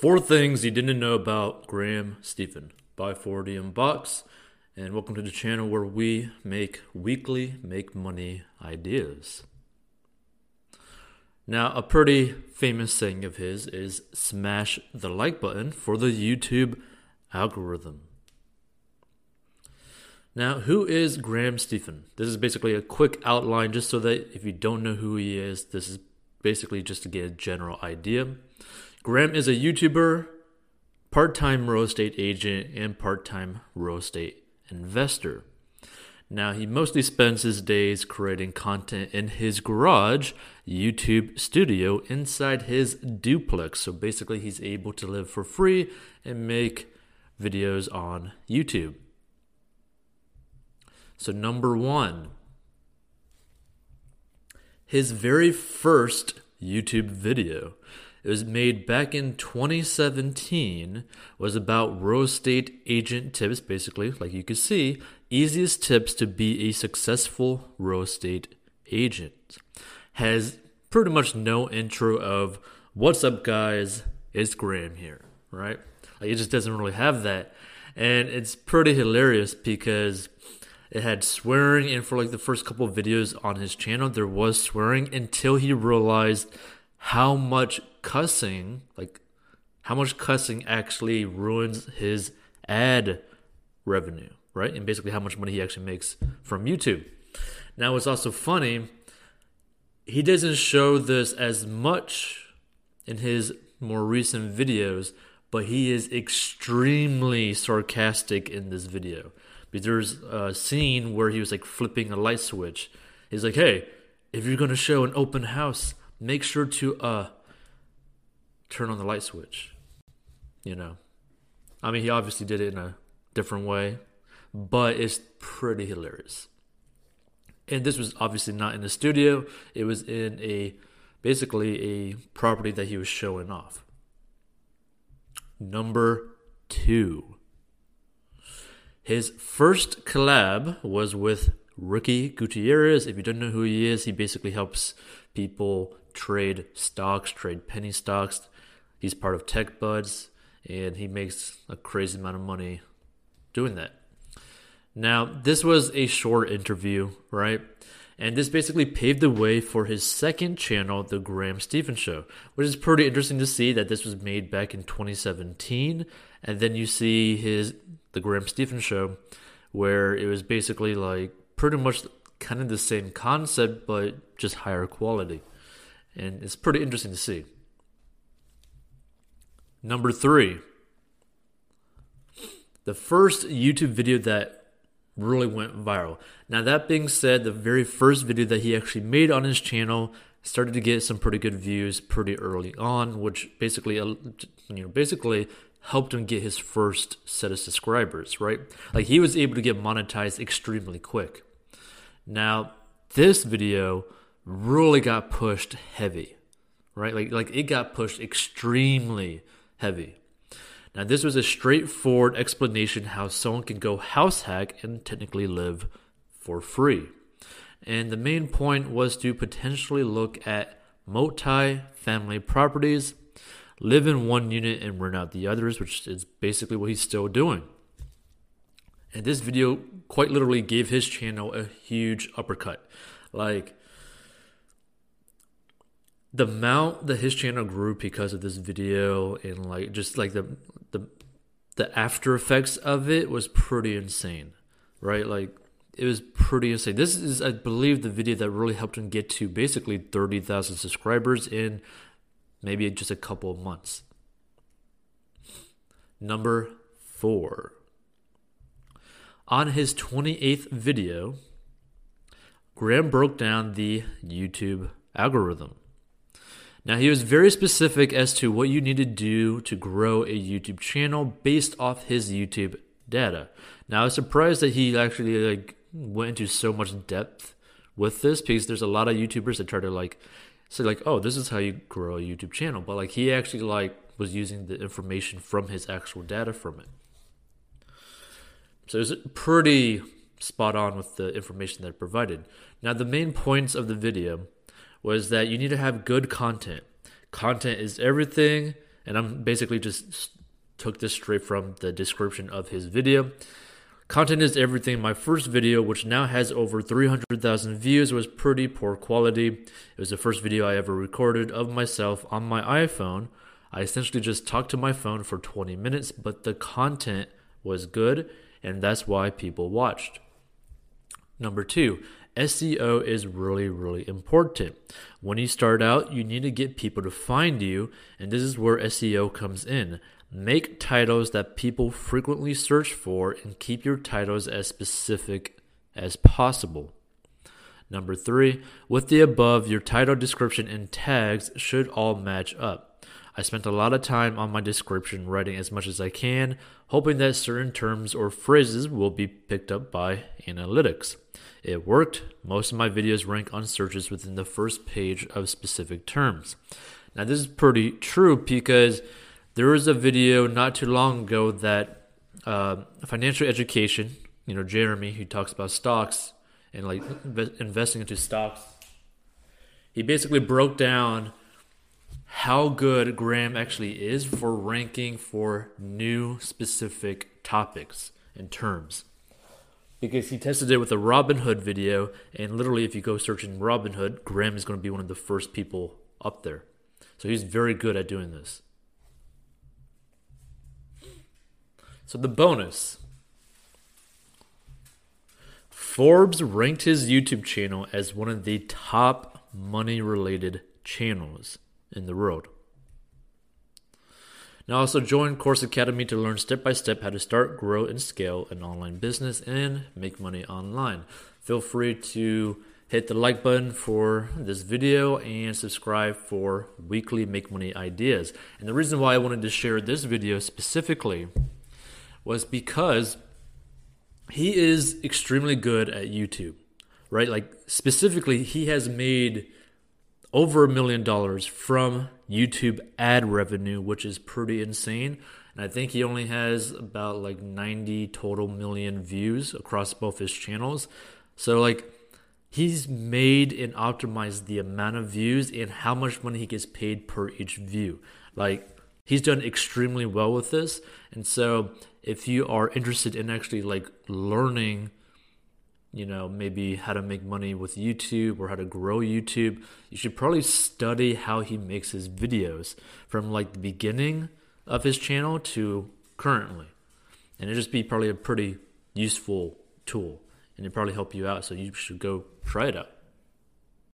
Four things you didn't know about Graham Stephan by 4DM Box, and welcome to the channel where we make weekly make money ideas. Now, a pretty famous saying of his is smash the like button for the YouTube algorithm. Now, who is Graham Stephan? This is basically a quick outline just so that if you don't know who he is, this is basically just to get a general idea. Graham is a YouTuber, part time real estate agent, and part time real estate investor. Now, he mostly spends his days creating content in his garage YouTube studio inside his duplex. So basically, he's able to live for free and make videos on YouTube. So, number one, his very first YouTube video it was made back in 2017. Was about real estate agent tips, basically, like you can see, easiest tips to be a successful real estate agent. Has pretty much no intro of "What's up, guys? It's Graham here," right? Like it just doesn't really have that, and it's pretty hilarious because it had swearing, and for like the first couple videos on his channel, there was swearing until he realized how much cussing, like how much cussing actually ruins his ad revenue, right? And basically how much money he actually makes from YouTube. Now, it's also funny, he doesn't show this as much in his more recent videos, but he is extremely sarcastic in this video. Because there's a scene where he was like flipping a light switch. He's like, hey, if you're going to show an open house, make sure to uh turn on the light switch. You know. I mean, he obviously did it in a different way, but it's pretty hilarious. And this was obviously not in the studio. It was in a basically a property that he was showing off. Number 2. His first collab was with Ricky Gutierrez. If you don't know who he is, he basically helps people trade stocks, trade penny stocks. He's part of TechBuds, and he makes a crazy amount of money doing that. Now, this was a short interview, right? And this basically paved the way for his second channel, The Graham Stephan Show, which is pretty interesting to see that this was made back in 2017. And then you see his The Graham Stephan Show, where it was basically like pretty much kind of the same concept, but just higher quality. And it's pretty interesting to see. Number three, the first YouTube video that really went viral. Now, that being said, the very first video that he actually made on his channel started to get some pretty good views pretty early on, which basically, uh, you know, basically helped him get his first set of subscribers, right? Like he was able to get monetized extremely quick. Now, this video really got pushed heavy, right? Like like it got pushed extremely heavy. Now, this was a straightforward explanation how someone can go house hack and technically live for free. And the main point was to potentially look at multi family properties, live in one unit and rent out the others, which is basically what he's still doing. And this video quite literally gave his channel a huge uppercut. Like, the amount that his channel grew because of this video and like just like the the the after effects of it was pretty insane right? Like it was pretty insane. This is i believe the video that really helped him get to basically 30,000 subscribers in maybe just a couple of months. Number 4 on his 28th video, Graham broke down the YouTube algorithm. Now, he was very specific as to what you need to do to grow a YouTube channel based off his YouTube data. Now, I was surprised that he actually like went into so much depth with this because there's a lot of YouTubers that try to like say like, "Oh, this is how you grow a YouTube channel," but like he actually like was using the information from his actual data from it. So it's pretty spot on with the information that it provided. Now, the main points of the video was that you need to have good content. Content is everything. and I'm basically just took this straight from the description of his video. Content is everything. My first video, which now has over 300,000 views, was pretty poor quality. It was the first video I ever recorded of myself on my iPhone. I essentially just talked to my phone for 20 minutes, but the content was good, and that's why people watched. Number two, SEO is really, really important. When you start out, you need to get people to find you, and this is where SEO comes in. Make titles that people frequently search for and keep your titles as specific as possible. Number three, with the above, your title, description, and tags should all match up. I spent a lot of time on my description writing as much as I can, hoping that certain terms or phrases will be picked up by analytics. It worked. Most of my videos rank on searches within the first page of specific terms. Now, this is pretty true because there was a video not too long ago that uh, financial education, you know, Jeremy, who talks about stocks and like investing into stocks, he basically broke down how good Graham actually is for ranking for new specific topics and terms. Because he tested it with a Robinhood video, and literally, if you go searching Robinhood, Graham is going to be one of the first people up there. So he's very good at doing this. So the bonus Forbes ranked his YouTube channel as one of the top money related channels in the world. Now, also join Course Academy to learn step by step how to start, grow, and scale an online business and make money online. Feel free to hit the like button for this video and subscribe for weekly make money ideas. And the reason why I wanted to share this video specifically was because he is extremely good at YouTube, right? Like specifically, he has made over a million dollars from YouTube ad revenue, which is pretty insane. And I think he only has about like 90 total million views across both his channels. So, like, he's made and optimized the amount of views and how much money he gets paid per each view. Like, he's done extremely well with this. And so, if you are interested in actually like learning you know maybe how to make money with YouTube or how to grow YouTube. You should probably study how he makes his videos from like the beginning of his channel to currently. And it'd just be probably a pretty useful tool and it probably help you out so you should go try it out